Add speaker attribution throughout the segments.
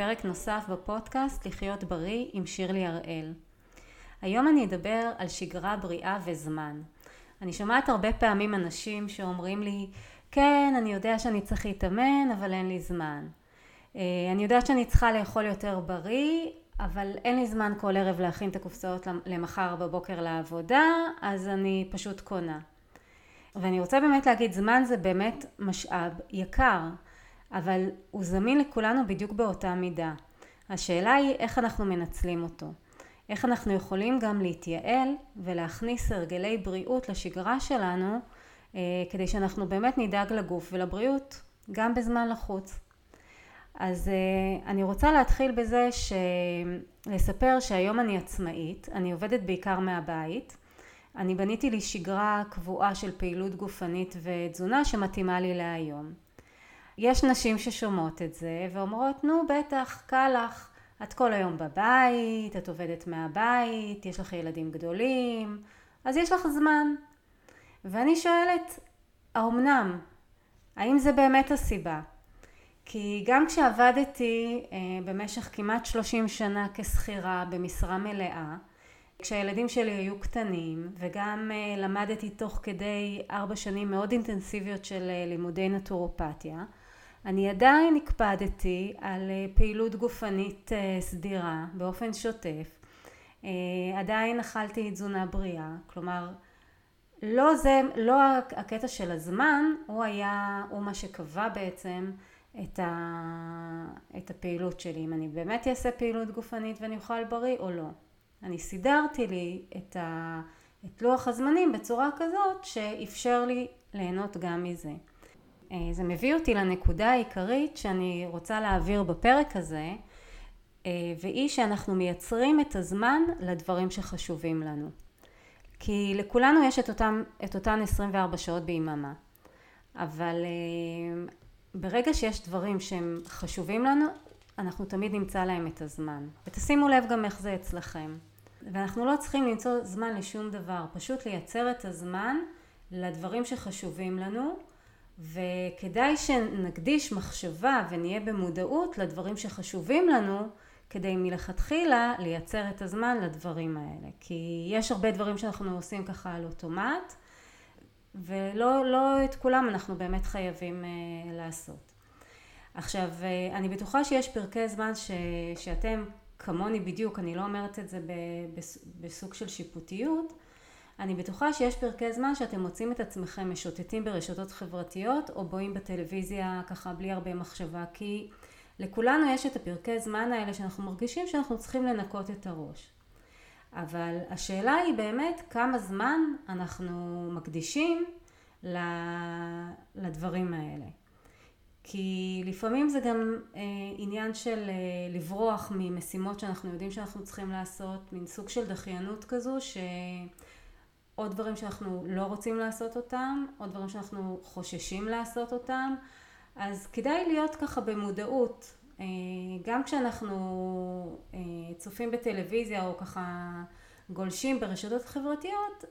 Speaker 1: בפרק נוסף בפודקאסט לחיות בריא עם שירלי הראל. היום אני אדבר על שגרה בריאה וזמן. אני שומעת הרבה פעמים אנשים שאומרים לי, כן, אני יודע שאני צריך להתאמן, אבל אין לי זמן. אה, אני יודעת שאני צריכה לאכול יותר בריא, אבל אין לי זמן כל ערב להכין את הקופסאות למחר בבוקר לעבודה, אז אני פשוט קונה. ואני רוצה באמת להגיד, זמן זה באמת משאב יקר. אבל הוא זמין לכולנו בדיוק באותה מידה. השאלה היא איך אנחנו מנצלים אותו. איך אנחנו יכולים גם להתייעל ולהכניס הרגלי בריאות לשגרה שלנו אה, כדי שאנחנו באמת נדאג לגוף ולבריאות גם בזמן לחוץ. אז אה, אני רוצה להתחיל בזה ש... לספר שהיום אני עצמאית, אני עובדת בעיקר מהבית. אני בניתי לי שגרה קבועה של פעילות גופנית ותזונה שמתאימה לי להיום. יש נשים ששומעות את זה ואומרות נו בטח קל לך. את כל היום בבית את עובדת מהבית יש לך ילדים גדולים אז יש לך זמן. ואני שואלת האומנם? האם זה באמת הסיבה? כי גם כשעבדתי אה, במשך כמעט 30 שנה כשכירה במשרה מלאה כשהילדים שלי היו קטנים וגם אה, למדתי תוך כדי ארבע שנים מאוד אינטנסיביות של אה, לימודי נטורופתיה אני עדיין הקפדתי על אה, פעילות גופנית אה, סדירה באופן שוטף. אה, עדיין אכלתי תזונה בריאה, כלומר לא זה, לא הקטע של הזמן, הוא היה, הוא מה שקבע בעצם את, ה, את הפעילות שלי, אם אני באמת אעשה פעילות גופנית ואני אוכל בריא או לא. אני סידרתי לי את, ה, את לוח הזמנים בצורה כזאת שאפשר לי ליהנות גם מזה. אה, זה מביא אותי לנקודה העיקרית שאני רוצה להעביר בפרק הזה אה, והיא שאנחנו מייצרים את הזמן לדברים שחשובים לנו. כי לכולנו יש את, אותם, את אותן 24 שעות ביממה. אבל אה, ברגע שיש דברים שהם חשובים לנו אנחנו תמיד נמצא להם את הזמן. ותשימו לב גם איך זה אצלכם. ואנחנו לא צריכים למצוא זמן לשום דבר פשוט לייצר את הזמן לדברים שחשובים לנו וכדאי שנקדיש מחשבה ונהיה במודעות לדברים שחשובים לנו כדי מלכתחילה לייצר את הזמן לדברים האלה כי יש הרבה דברים שאנחנו עושים ככה על אוטומט ולא לא את כולם אנחנו באמת חייבים uh, לעשות. עכשיו uh, אני בטוחה שיש פרקי זמן ש, שאתם כמוני בדיוק אני לא אומרת את זה בסוג של שיפוטיות אני בטוחה שיש פרקי זמן שאתם מוצאים את עצמכם משוטטים ברשתות חברתיות או בואים בטלוויזיה ככה בלי הרבה מחשבה כי לכולנו יש את הפרקי זמן האלה שאנחנו מרגישים שאנחנו צריכים לנקות את הראש. אבל השאלה היא באמת כמה זמן אנחנו מקדישים לדברים האלה. כי לפעמים זה גם אה, עניין של אה, לברוח ממשימות שאנחנו יודעים שאנחנו צריכים לעשות, מין סוג של דחיינות כזו ש... עוד דברים שאנחנו לא רוצים לעשות אותם, עוד דברים שאנחנו חוששים לעשות אותם, אז כדאי להיות ככה במודעות, אה, גם כשאנחנו אה, צופים בטלוויזיה או ככה גולשים ברשתות חברתיות,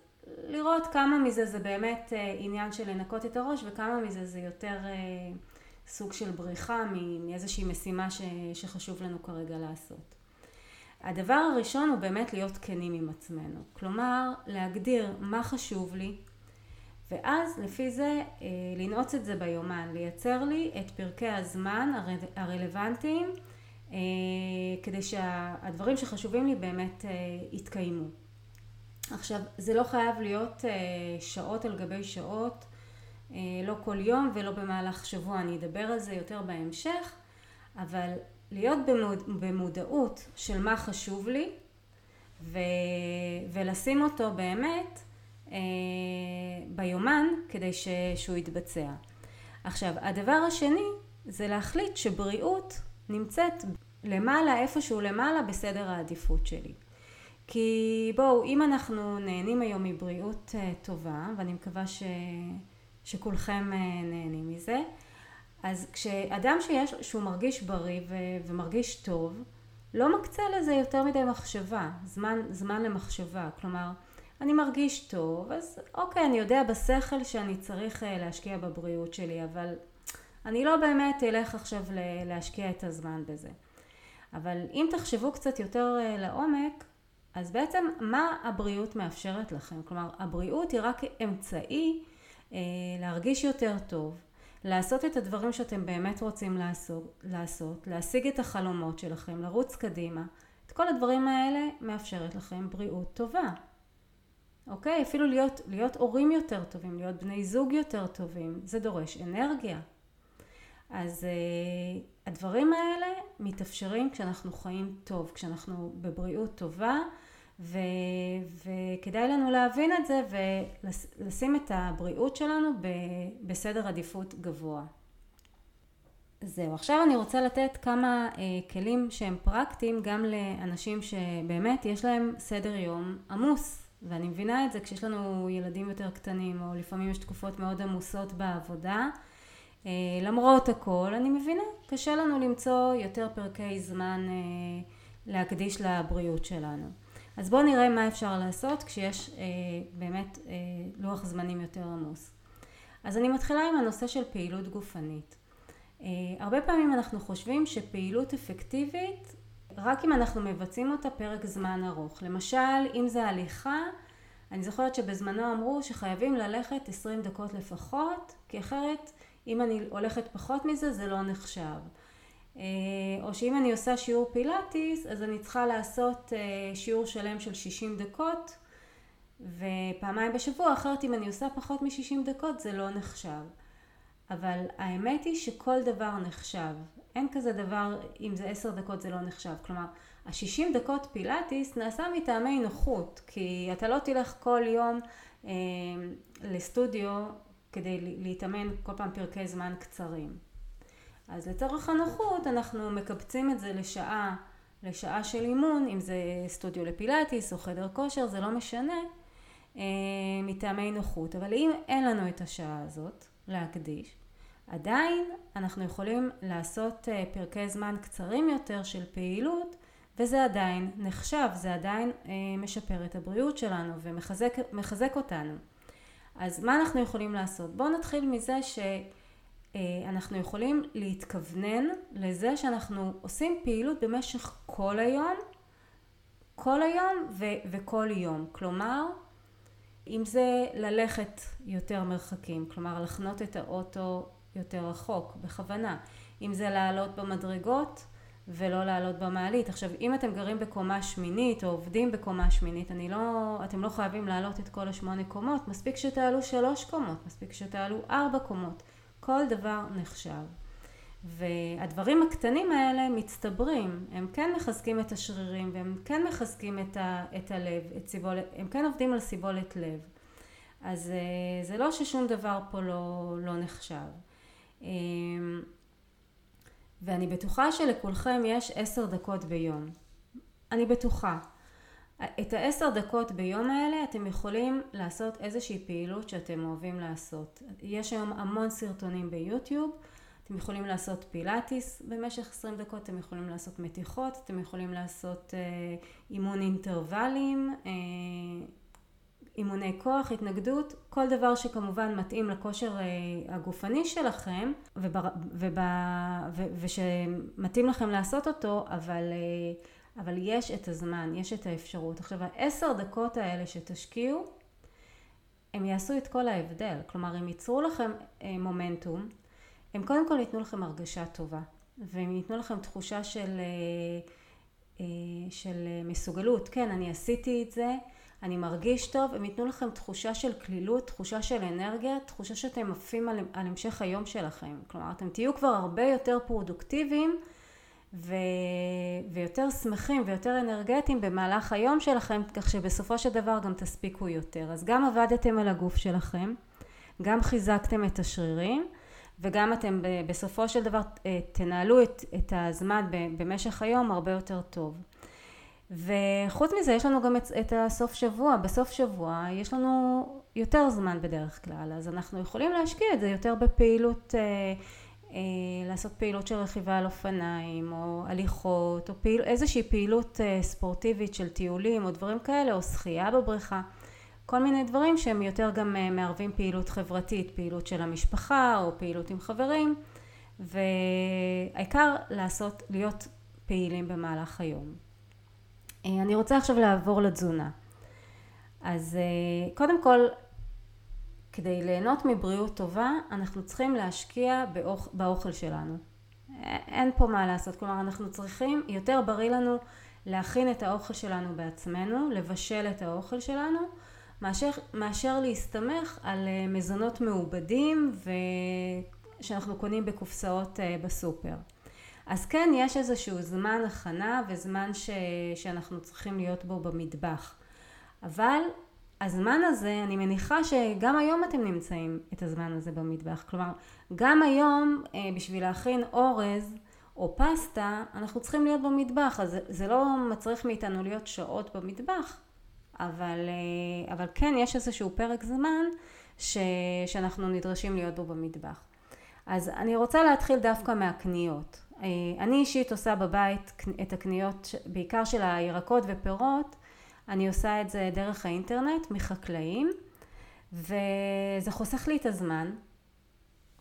Speaker 1: לראות כמה מזה זה באמת אה, עניין של לנקות את הראש וכמה מזה זה יותר סוג של בריחה מאיזושהי משימה שחשוב לנו כרגע לעשות. הדבר הראשון הוא באמת להיות כנים עם עצמנו. כלומר, להגדיר מה חשוב לי, ואז לפי זה אה, לנעוץ את זה ביומן, לייצר לי את פרקי הזמן הרלוונטיים אה, כדי שהדברים שחשובים לי באמת אה, יתקיימו. עכשיו, זה לא חייב להיות שעות על גבי שעות, לא כל יום ולא במהלך שבוע, אני אדבר על זה יותר בהמשך, אבל להיות במוד, במודעות של מה חשוב לי ו, ולשים אותו באמת אה, ביומן כדי ש, שהוא יתבצע. עכשיו הדבר השני זה להחליט שבריאות נמצאת למעלה איפשהו למעלה בסדר העדיפות שלי. כי בואו אם אנחנו נהנים היום מבריאות אה, טובה ואני מקווה ש, שכולכם אה, נהנים מזה אז כשאדם שיש, שהוא מרגיש בריא ו, ומרגיש טוב, לא מקצה לזה יותר מדי מחשבה, זמן, זמן למחשבה. כלומר, אני מרגיש טוב, אז אוקיי, אני יודע בשכל שאני צריך אה, להשקיע בבריאות שלי, אבל אני לא באמת אלך עכשיו להשקיע את הזמן בזה. אבל אם תחשבו קצת יותר לעומק, אז בעצם מה הבריאות מאפשרת לכם? כלומר, הבריאות היא רק אמצעי אה, להרגיש יותר טוב, לעשות את הדברים שאתם באמת רוצים לעשות, לעשות, להשיג את החלומות שלכם, לרוץ קדימה. את כל הדברים האלה מאפשרת לכם בריאות טובה. אוקיי? אפילו להיות, להיות הורים יותר טובים, להיות בני זוג יותר טובים, זה דורש אנרגיה. אז uh, הדברים האלה מתאפשרים כשאנחנו חיים טוב, כשאנחנו בבריאות טובה ו, וכדאי לנו להבין את זה ולשים את הבריאות שלנו ב, בסדר עדיפות גבוה. זהו, עכשיו אני רוצה לתת כמה אה, כלים שהם פרקטיים גם לאנשים שבאמת יש להם סדר יום עמוס. ואני מבינה את זה כשיש לנו ילדים יותר קטנים או לפעמים יש תקופות מאוד עמוסות בעבודה. אה, למרות הכל אני מבינה קשה לנו למצוא יותר פרקי זמן אה, להקדיש לבריאות שלנו אז בואו נראה מה אפשר לעשות כשיש אה, באמת אה, לוח זמנים יותר עמוס. אז אני מתחילה עם הנושא של פעילות גופנית. אה, הרבה פעמים אנחנו חושבים שפעילות אפקטיבית רק אם אנחנו מבצעים אותה פרק זמן ארוך. למשל, אם זה הליכה, אני זוכרת שבזמנו אמרו שחייבים ללכת 20 דקות לפחות, כי אחרת אם אני הולכת פחות מזה זה לא נחשב. אה, או שאם אני עושה שיעור פילאטיס אז אני צריכה לעשות אה, שיעור שלם של 60 דקות ופעמיים בשבוע, אחרת אם אני עושה פחות מ-60 דקות זה לא נחשב. אבל האמת היא שכל דבר נחשב. אין כזה דבר, אם זה 10 דקות זה לא נחשב. כלומר, ה-60 דקות פילאטיס נעשה מטעמי נוחות, כי אתה לא תלך כל יום אה, לסטודיו כדי להתאמן כל פעם פרקי זמן קצרים. אז לצורך הנוחות אנחנו מקבצים את זה לשעה, לשעה של אימון, אם זה סטודיו לפילאטיס או חדר כושר, זה לא משנה, אה, מטעמי נוחות. אבל אם אין לנו את השעה הזאת להקדיש, עדיין אנחנו יכולים לעשות אה, פרקי זמן קצרים יותר של פעילות וזה עדיין נחשב, זה עדיין אה, משפר את הבריאות שלנו ומחזק אותנו. אז מה אנחנו יכולים לעשות? בואו נתחיל מזה ש... אה, אנחנו יכולים להתכוונן לזה שאנחנו עושים פעילות במשך כל היום, כל היום ו- וכל יום. כלומר, אם זה ללכת יותר מרחקים, כלומר לחנות את האוטו יותר רחוק, בכוונה. אם זה לעלות במדרגות ולא לעלות במעלית. עכשיו, אם אתם גרים בקומה שמינית או עובדים בקומה שמינית, אני לא, אתם לא חייבים לעלות את כל השמונה קומות, מספיק שתעלו שלוש קומות, מספיק שתעלו ארבע קומות. כל דבר נחשב. והדברים הקטנים האלה מצטברים, הם כן מחזקים את השרירים והם כן מחזקים את, ה, את הלב, את סיבולת, הם כן עובדים על סיבולת לב. אז אה, זה לא ששום דבר פה לא, לא נחשב. אמ, ואני בטוחה שלכולכם יש עשר דקות ביום. אני בטוחה. את העשר דקות ביום האלה אתם יכולים לעשות איזושהי פעילות שאתם אוהבים לעשות. יש היום המון סרטונים ביוטיוב, אתם יכולים לעשות פילאטיס במשך 20 דקות, אתם יכולים לעשות מתיחות, אתם יכולים לעשות אה, אימון אינטרוולים, אה, אימוני כוח, התנגדות, כל דבר שכמובן מתאים לכושר אה, הגופני שלכם ובר, ובר, ו, ושמתאים לכם לעשות אותו, אבל אה, אבל יש את הזמן, יש את האפשרות. עכשיו העשר דקות האלה שתשקיעו, הם יעשו את כל ההבדל. כלומר, הם ייצרו לכם אה, מומנטום, הם קודם כל ייתנו לכם הרגשה טובה, והם ייתנו לכם תחושה של, אה, אה, של מסוגלות. כן, אני עשיתי את זה, אני מרגיש טוב, הם ייתנו לכם תחושה של כלילות, תחושה של אנרגיה, תחושה שאתם עפים על, על המשך היום שלכם. כלומר, אתם תהיו כבר הרבה יותר פרודוקטיביים. ו... ויותר שמחים ויותר אנרגטיים במהלך היום שלכם, כך שבסופו של דבר גם תספיקו יותר. אז גם עבדתם על הגוף שלכם, גם חיזקתם את השרירים, וגם אתם בסופו של דבר אה, תנהלו את, את הזמן במשך היום הרבה יותר טוב. וחוץ מזה יש לנו גם את, את הסוף שבוע, בסוף שבוע יש לנו יותר זמן בדרך כלל, אז אנחנו יכולים להשקיע את זה יותר בפעילות אה, לעשות פעילות של רכיבה על אופניים או הליכות או פעיל, איזושהי פעילות אה, ספורטיבית של טיולים או דברים כאלה או שחייה בבריכה כל מיני דברים שהם יותר גם אה, מערבים פעילות חברתית פעילות של המשפחה או פעילות עם חברים והעיקר לעשות להיות פעילים במהלך היום. אני רוצה עכשיו לעבור לתזונה. אז קודם כל כדי ליהנות מבריאות טובה אנחנו צריכים להשקיע באוכ... באוכל שלנו. אין פה מה לעשות, כלומר אנחנו צריכים, יותר בריא לנו להכין את האוכל שלנו בעצמנו, לבשל את האוכל שלנו, מאשר, מאשר להסתמך על אה, מזונות מעובדים שאנחנו קונים בקופסאות אה, בסופר. אז כן, יש איזשהו זמן הכנה וזמן ש... שאנחנו צריכים להיות בו במטבח. אבל הזמן הזה, אני מניחה שגם היום אתם נמצאים את הזמן הזה במטבח. כלומר, גם היום אה, בשביל להכין אורז או פסטה, אנחנו צריכים להיות במטבח. אז זה לא מצריך מאיתנו להיות שעות במטבח, אבל, אה, אבל כן יש איזשהו פרק זמן ש, שאנחנו נדרשים להיות בו במטבח. אז אני רוצה להתחיל דווקא מהקניות. אה, אני אישית עושה בבית את הקניות בעיקר של הירקות ופירות אני עושה את זה דרך האינטרנט מחקלאים וזה חוסך לי את הזמן,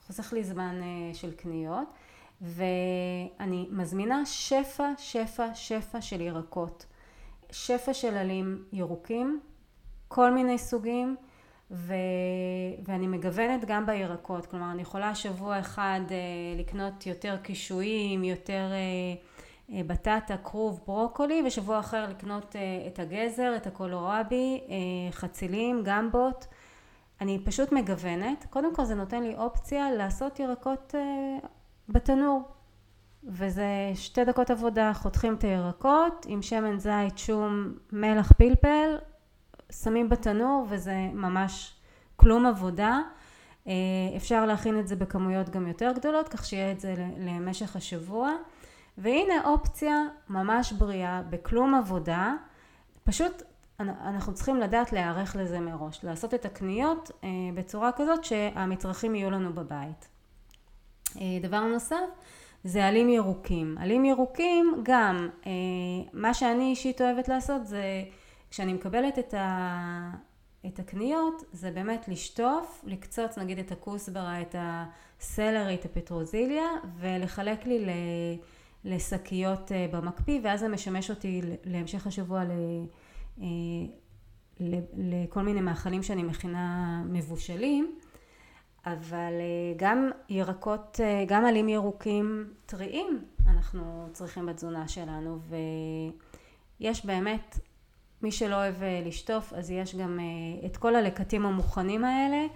Speaker 1: חוסך לי זמן אה, של קניות ואני מזמינה שפע שפע שפע של ירקות, שפע של עלים ירוקים, כל מיני סוגים ו... ואני מגוונת גם בירקות, כלומר אני יכולה שבוע אחד אה, לקנות יותר קישואים, יותר אה, בטטה, כרוב, ברוקולי, ושבוע אחר לקנות אה, את הגזר, את הקולורבי, אה, חצילים, גמבות. אני פשוט מגוונת. קודם כל זה נותן לי אופציה לעשות ירקות בתנור. וזה שתי דקות עבודה, חותכים את הירקות עם שמן זית, שום, מלח, פלפל, שמים בתנור וזה ממש כלום עבודה. אפשר להכין את זה בכמויות גם יותר גדולות, כך שיהיה את זה למשך השבוע. והנה אופציה ממש בריאה, בכלום עבודה, פשוט אנחנו צריכים לדעת להיערך לזה מראש, לעשות את הקניות אה, בצורה כזאת שהמצרכים יהיו לנו בבית. אה, דבר נוסף זה עלים ירוקים. עלים ירוקים גם, אה, מה שאני אישית אוהבת לעשות זה כשאני מקבלת את, ה, את הקניות זה באמת לשטוף, לקצוץ נגיד את הכוסברה, את הסלרי, את הפטרוזיליה ולחלק לי ל... לשקיות אה, במקפיא ואז זה משמש אותי להמשך השבוע אה, לכל מיני מאכלים שאני מכינה מבושלים. אבל אה, גם ירקות, גם עלים ירוקים טריים אנחנו צריכים בתזונה שלנו ויש באמת מי שלא אוהב לשטוף אז יש גם את כל הלקטים המוכנים האלה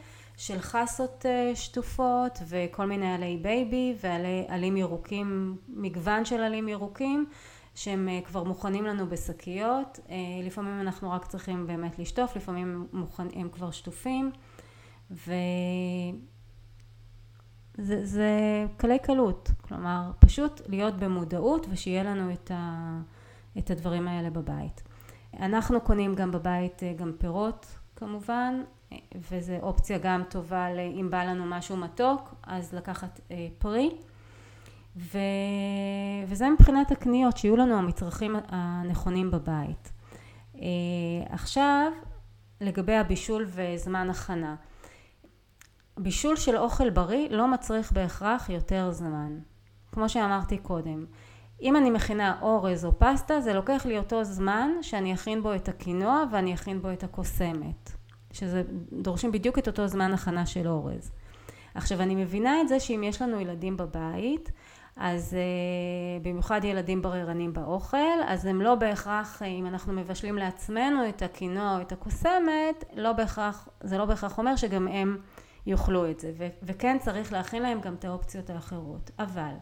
Speaker 1: של חסות אה, שטופות וכל מיני עלי baby ועלי עלים ירוקים, מגוון של עלים ירוקים שהם אה, כבר מוכנים לנו בשקיות, אה, לפעמים אנחנו רק צריכים באמת לשטוף, לפעמים מוכן, הם כבר שטופים. וזה זה קלי קלות, כלומר פשוט להיות במודעות ושיהיה לנו את, ה, את הדברים האלה בבית. אנחנו קונים גם בבית גם פירות כמובן, וזו אופציה גם טובה אם בא לנו משהו מתוק אז לקחת אה, פרי. ו... וזה מבחינת הקניות שיהיו לנו המצרכים הנכונים בבית. אה, עכשיו לגבי הבישול וזמן הכנה. בישול של אוכל בריא לא מצריך בהכרח יותר זמן. כמו שאמרתי קודם אם אני מכינה אורז או פסטה זה לוקח לי אותו זמן שאני אכין בו את הקינוע ואני אכין בו את הקוסמת שזה דורשים בדיוק את אותו זמן הכנה של אורז. עכשיו אני מבינה את זה שאם יש לנו ילדים בבית אז uh, במיוחד ילדים בררנים באוכל אז הם לא בהכרח אם אנחנו מבשלים לעצמנו את הקינוע או את הקוסמת לא בהכרח זה לא בהכרח אומר שגם הם יאכלו את זה ו- וכן צריך להכין להם גם את האופציות האחרות אבל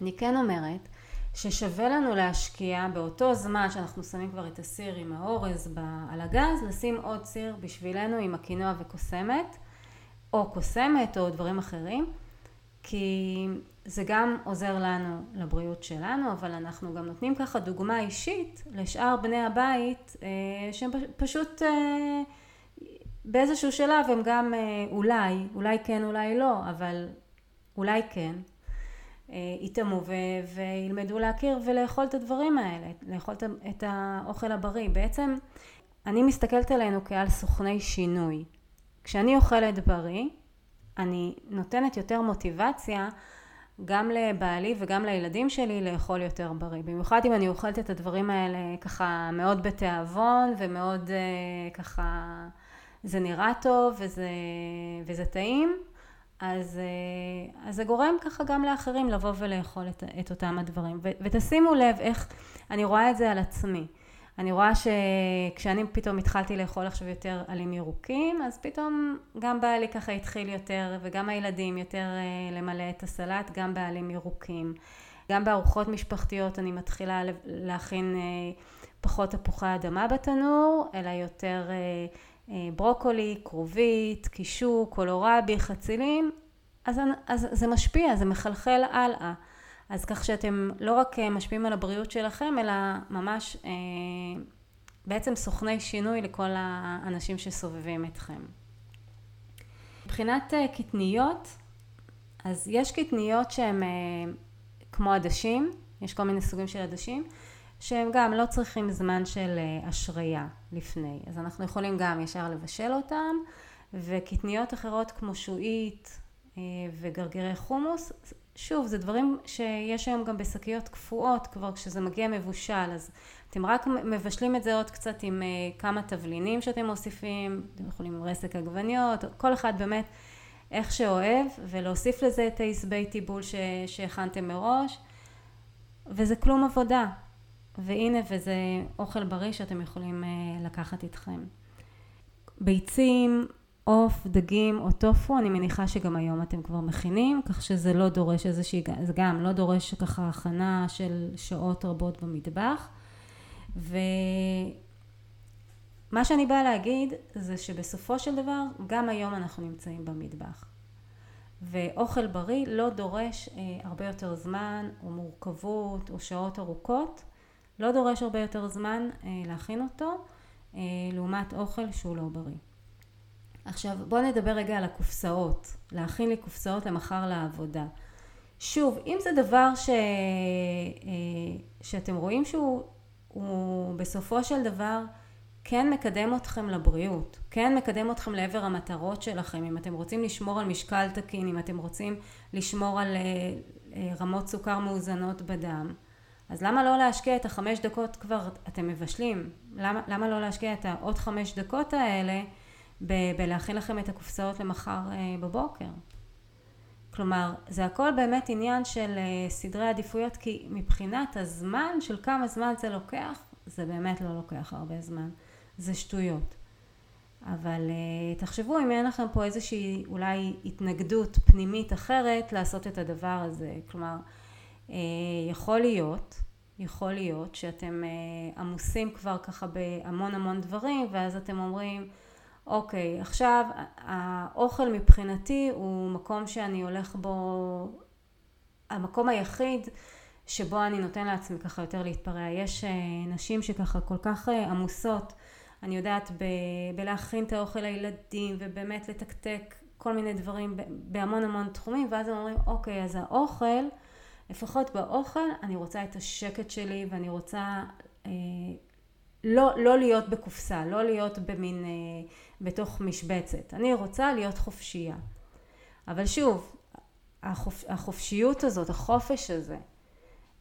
Speaker 1: אני כן אומרת ששווה לנו להשקיע באותו זמן שאנחנו שמים כבר את הסיר עם האורז על הגז, לשים עוד סיר בשבילנו עם הקינוע וקוסמת, או קוסמת או דברים אחרים, כי זה גם עוזר לנו לבריאות שלנו, אבל אנחנו גם נותנים ככה דוגמה אישית לשאר בני הבית אה, שהם פשוט אה, באיזשהו שלב הם גם אה, אולי, אולי כן אולי לא, אבל אולי כן, יטעמו וילמדו להכיר ולאכול את הדברים האלה, לאכול את האוכל הבריא. בעצם אני מסתכלת עלינו כעל סוכני שינוי. כשאני אוכלת בריא, אני נותנת יותר מוטיבציה גם לבעלי וגם לילדים שלי לאכול יותר בריא. במיוחד אם אני אוכלת את הדברים האלה ככה מאוד בתיאבון ומאוד אה, ככה זה נראה טוב וזה, וזה טעים, אז, אה, אז זה גורם ככה גם לאחרים לבוא ולאכול את, את אותם הדברים. ו, ותשימו לב איך, אני רואה את זה על עצמי. אני רואה שכשאני פתאום התחלתי לאכול עכשיו יותר עלים ירוקים, אז פתאום גם בעלי ככה התחיל יותר, וגם הילדים יותר אה, למלא את הסלט, גם בעלים ירוקים. גם בארוחות משפחתיות אני מתחילה להכין אה, פחות תפוחי אדמה בתנור, אלא יותר ברוקולי, כרובית, קישור, קולורבי, חצילים, אז, אז זה משפיע, זה מחלחל הלאה. אז כך שאתם לא רק אה, משפיעים על הבריאות שלכם, אלא ממש אה, בעצם סוכני שינוי לכל האנשים שסובבים אתכם. מבחינת אה, קטניות, אז יש קטניות שהן כמו עדשים, יש כל מיני סוגים של עדשים, שהם גם לא צריכים זמן של השריה לפני. אז אנחנו יכולים גם ישר לבשל אותם, וקטניות אחרות כמו שועית וגרגירי חומוס, שוב, זה דברים שיש היום גם בשקיות קפואות כבר כשזה מגיע מבושל, אז אתם רק מבשלים את זה עוד קצת עם uh, כמה תבלינים שאתם מוסיפים, אתם יכולים עם רסק עגבניות, כל אחד באמת איך שאוהב, ולהוסיף לזה את העשבי טיבול שהכנתם מראש, וזה כלום עבודה. והנה, וזה אוכל בריא שאתם יכולים uh, לקחת איתכם. ביצים, עוף, דגים או טופו, אני מניחה שגם היום אתם כבר מכינים, כך שזה לא דורש איזושהי, זה גם לא דורש ככה הכנה של שעות רבות במטבח. ומה שאני באה להגיד זה שבסופו של דבר גם היום אנחנו נמצאים במטבח. ואוכל בריא לא דורש אה, הרבה יותר זמן או מורכבות או שעות ארוכות, לא דורש הרבה יותר זמן אה, להכין אותו אה, לעומת אוכל שהוא לא בריא. עכשיו בואו נדבר רגע על הקופסאות, להכין לי קופסאות למחר לעבודה. שוב, אם זה דבר ש... אה, שאתם רואים שהוא בסופו של דבר כן מקדם אתכם לבריאות, כן מקדם אתכם לעבר המטרות שלכם, אם אתם רוצים לשמור על משקל תקין, אם אתם רוצים לשמור על אה, אה, רמות סוכר מאוזנות בדם, אז למה לא להשקיע את החמש דקות כבר אתם מבשלים? למה, למה לא להשקיע את העוד חמש דקות האלה ב- בלהכין לכם את הקופסאות למחר אה, בבוקר. כלומר, זה הכל באמת עניין של אה, סדרי עדיפויות, כי מבחינת הזמן של כמה זמן זה לוקח, זה באמת לא לוקח הרבה זמן. זה שטויות. אבל אה, תחשבו אם אין לכם פה איזושהי אולי התנגדות פנימית אחרת לעשות את הדבר הזה. כלומר, יכול להיות, יכול להיות שאתם עמוסים כבר ככה בהמון המון דברים, ואז אתם אומרים, אוקיי, עכשיו האוכל מבחינתי הוא מקום שאני הולך בו, המקום היחיד שבו אני נותן לעצמי ככה יותר להתפרע. יש אה, נשים שככה כל כך אה, עמוסות, אני יודעת, ב, בלהכין את האוכל לילדים ובאמת לתקתק כל מיני דברים בהמון המון תחומים, ואז הם אומרים, אוקיי, אז האוכל, לפחות באוכל, אני רוצה את השקט שלי ואני רוצה אה, לא, לא להיות בקופסה, לא להיות במין, אה, בתוך משבצת. אני רוצה להיות חופשייה. אבל שוב, החופ, החופשיות הזאת, החופש הזה,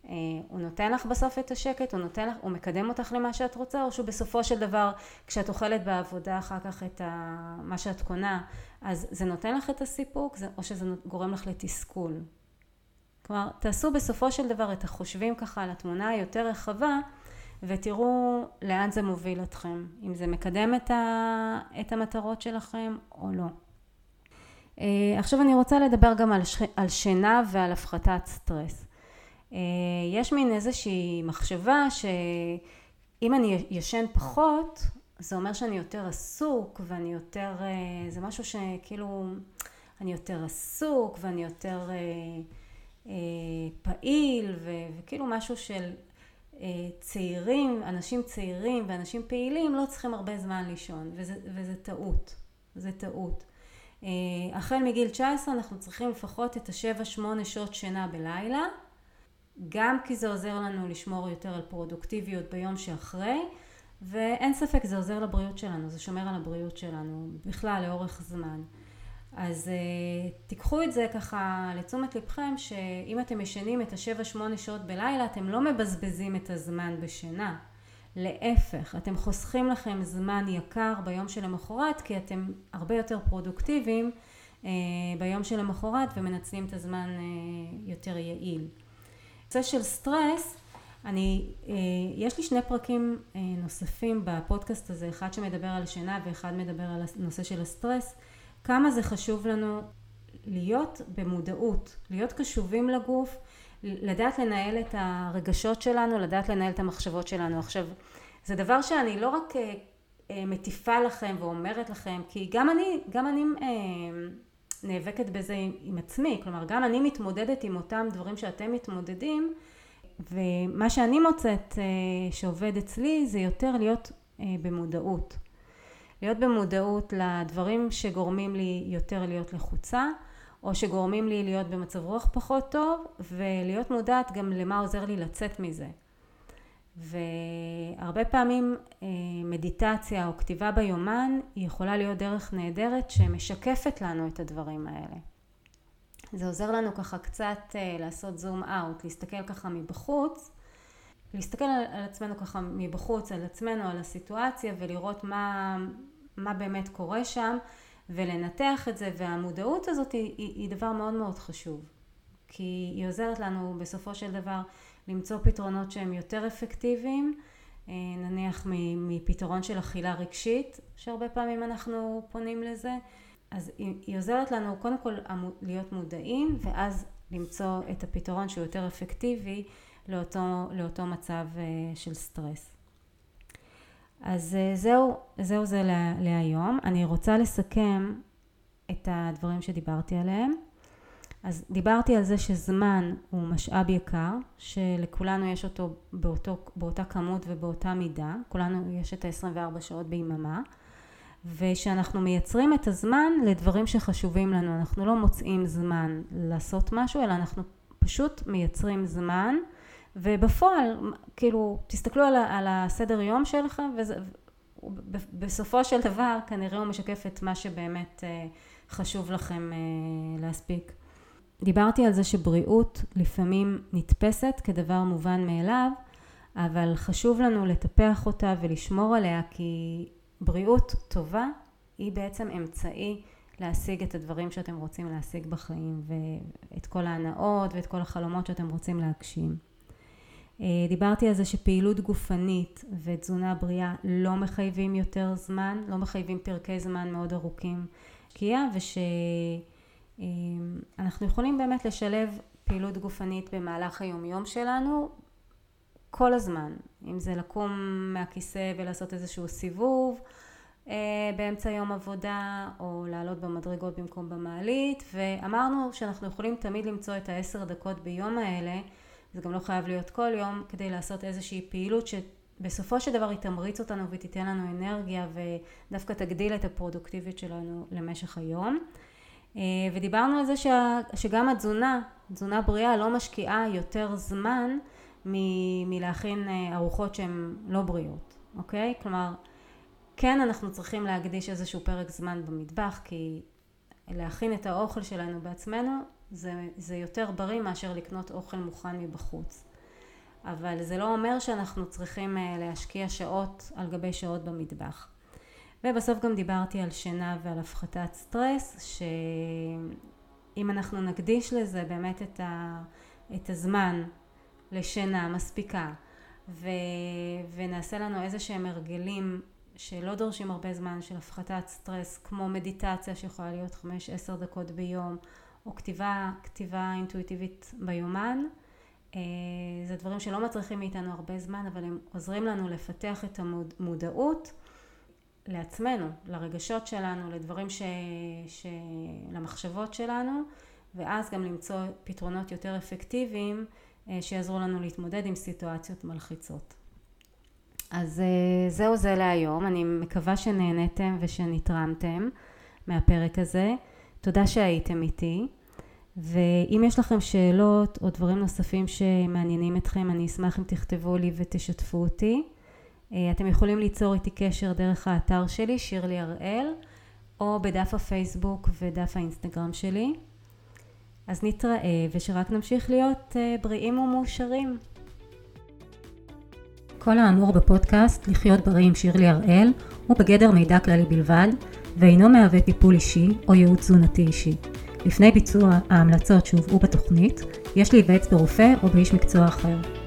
Speaker 1: אה, הוא נותן לך בסוף את השקט, הוא נותן לך, הוא מקדם אותך למה שאת רוצה, או שהוא בסופו של דבר, כשאת אוכלת בעבודה אחר כך את ה, מה שאת קונה, אז זה נותן לך את הסיפוק, זה, או שזה גורם לך לתסכול. כלומר, תעשו בסופו של דבר את החושבים ככה על התמונה היותר רחבה, ותראו לאן זה מוביל אתכם, אם זה מקדם את, ה, את המטרות שלכם או לא. אה, עכשיו אני רוצה לדבר גם על, ש, על שינה ועל הפחתת סטרס. אה, יש מין איזושהי מחשבה שאם אני ישן פחות, זה אומר שאני יותר עסוק ואני יותר, אה, זה משהו שכאילו, אני יותר עסוק ואני יותר פעיל וכאילו משהו של אה, צעירים, אנשים צעירים ואנשים פעילים לא צריכים הרבה זמן לישון וזה, וזה טעות, זה טעות. אה, החל מגיל 19 אנחנו צריכים לפחות את ה-7-8 שעות שינה בלילה, גם כי זה עוזר לנו לשמור יותר על פרודוקטיביות ביום שאחרי, ואין ספק זה עוזר לבריאות שלנו, זה שומר על הבריאות שלנו בכלל לאורך זמן. אז אה, תיקחו את זה ככה לתשומת לבכם שאם אתם ישנים את השבע שמונה שעות בלילה אתם לא מבזבזים את הזמן בשינה להפך אתם חוסכים לכם זמן יקר ביום שלמחרת כי אתם הרבה יותר פרודוקטיביים אה, ביום שלמחרת ומנצלים את הזמן אה, יותר יעיל. נושא של סטרס אני, יש לי שני פרקים נוספים בפודקאסט הזה, אחד שמדבר על שינה ואחד מדבר על הנושא של הסטרס. כמה זה חשוב לנו להיות במודעות, להיות קשובים לגוף, לדעת לנהל את הרגשות שלנו, לדעת לנהל את המחשבות שלנו. עכשיו, זה דבר שאני לא רק אה, אה, מטיפה לכם ואומרת לכם, כי גם אני, גם אני אה, נאבקת בזה עם, עם עצמי, כלומר גם אני מתמודדת עם אותם דברים שאתם מתמודדים, ומה שאני מוצאת שעובד אצלי זה יותר להיות במודעות. להיות במודעות לדברים שגורמים לי יותר להיות לחוצה או שגורמים לי להיות במצב רוח פחות טוב ולהיות מודעת גם למה עוזר לי לצאת מזה. והרבה פעמים אה, מדיטציה או כתיבה ביומן היא יכולה להיות דרך נהדרת שמשקפת לנו את הדברים האלה. זה עוזר לנו ככה קצת אה, לעשות זום אאוט, להסתכל ככה מבחוץ, להסתכל על עצמנו ככה מבחוץ, על עצמנו, על הסיטואציה ולראות מה, מה באמת קורה שם ולנתח את זה והמודעות הזאת היא, היא, היא דבר מאוד מאוד חשוב כי היא עוזרת לנו בסופו של דבר למצוא פתרונות שהם יותר אפקטיביים אה, נניח מפתרון של אכילה רגשית שהרבה פעמים אנחנו פונים לזה אז היא, היא עוזרת לנו קודם כל להיות מודעים ואז למצוא את הפתרון שהוא יותר אפקטיבי לאותו, לאותו מצב אה, של סטרס. אז אה, זהו, זהו זה לה, להיום. אני רוצה לסכם את הדברים שדיברתי עליהם. אז דיברתי על זה שזמן הוא משאב יקר, שלכולנו יש אותו באותו, באותה כמות ובאותה מידה, כולנו יש את ה-24 שעות ביממה, ושאנחנו מייצרים את הזמן לדברים שחשובים לנו, אנחנו לא מוצאים זמן לעשות משהו, אלא אנחנו פשוט מייצרים זמן ובפועל, כאילו, תסתכלו על, על הסדר יום שלכם, ובסופו של דבר כנראה הוא משקף את מה שבאמת אה, חשוב לכם אה, להספיק. דיברתי על זה שבריאות לפעמים נתפסת כדבר מובן מאליו, אבל חשוב לנו לטפח אותה ולשמור עליה, כי בריאות טובה היא בעצם אמצעי להשיג את הדברים שאתם רוצים להשיג בחיים, ואת כל ההנאות ואת כל החלומות שאתם רוצים להגשים. אה, דיברתי על זה שפעילות גופנית ותזונה בריאה לא מחייבים יותר זמן, לא מחייבים פרקי זמן מאוד ארוכים קיאה ושאנחנו יכולים באמת לשלב פעילות גופנית במהלך היומיום שלנו כל הזמן, אם זה לקום מהכיסא ולעשות איזשהו סיבוב אה, באמצע יום עבודה או לעלות במדרגות במקום במעלית ואמרנו שאנחנו יכולים תמיד למצוא את העשר דקות ביום האלה זה גם לא חייב להיות כל יום כדי לעשות איזושהי פעילות שבסופו של דבר היא תמריץ אותנו ותיתן לנו אנרגיה ודווקא תגדיל את הפרודוקטיביות שלנו למשך היום. אה, ודיברנו על זה שה, שגם התזונה, תזונה בריאה לא משקיעה יותר זמן מ, מלהכין אה, ארוחות שהן לא בריאות, אוקיי? כלומר, כן אנחנו צריכים להקדיש איזשהו פרק זמן במטבח כי להכין את האוכל שלנו בעצמנו זה, זה יותר בריא מאשר לקנות אוכל מוכן מבחוץ. אבל זה לא אומר שאנחנו צריכים אה, להשקיע שעות על גבי שעות במטבח. ובסוף גם דיברתי על שינה ועל הפחתת סטרס, שאם אנחנו נקדיש לזה באמת את, ה, את הזמן לשינה מספיקה, ו, ונעשה לנו איזה שהם הרגלים שלא דורשים הרבה זמן של הפחתת סטרס, כמו מדיטציה שיכולה להיות 5-10 דקות ביום, או כתיבה, כתיבה אינטואיטיבית ביומן. אה, זה דברים שלא מצריכים מאיתנו הרבה זמן, אבל הם עוזרים לנו לפתח את המודעות לעצמנו, לרגשות שלנו, לדברים ש... ש... למחשבות שלנו, ואז גם למצוא פתרונות יותר אפקטיביים אה, שיעזרו לנו להתמודד עם סיטואציות מלחיצות. אז אה, זהו זה להיום, אני מקווה שנהניתם ושנתרמתם מהפרק הזה. תודה שהייתם איתי. ואם יש לכם שאלות או דברים נוספים שמעניינים אתכם, אני אשמח אם תכתבו לי ותשתפו אותי. אה, אתם יכולים ליצור איתי קשר דרך האתר שלי, שירלי הראל, או בדף הפייסבוק ודף האינסטגרם שלי. אז נתראה ושרק נמשיך להיות אה, בריאים ומאושרים. כל האמור בפודקאסט לחיות בריא עם שירלי הראל הוא בגדר מידע כללי בלבד ואינו מהווה טיפול אישי או ייעוץ תזונתי אישי. לפני ביצוע ההמלצות שהובאו בתוכנית, יש להיוועץ ברופא או באיש מקצוע אחר.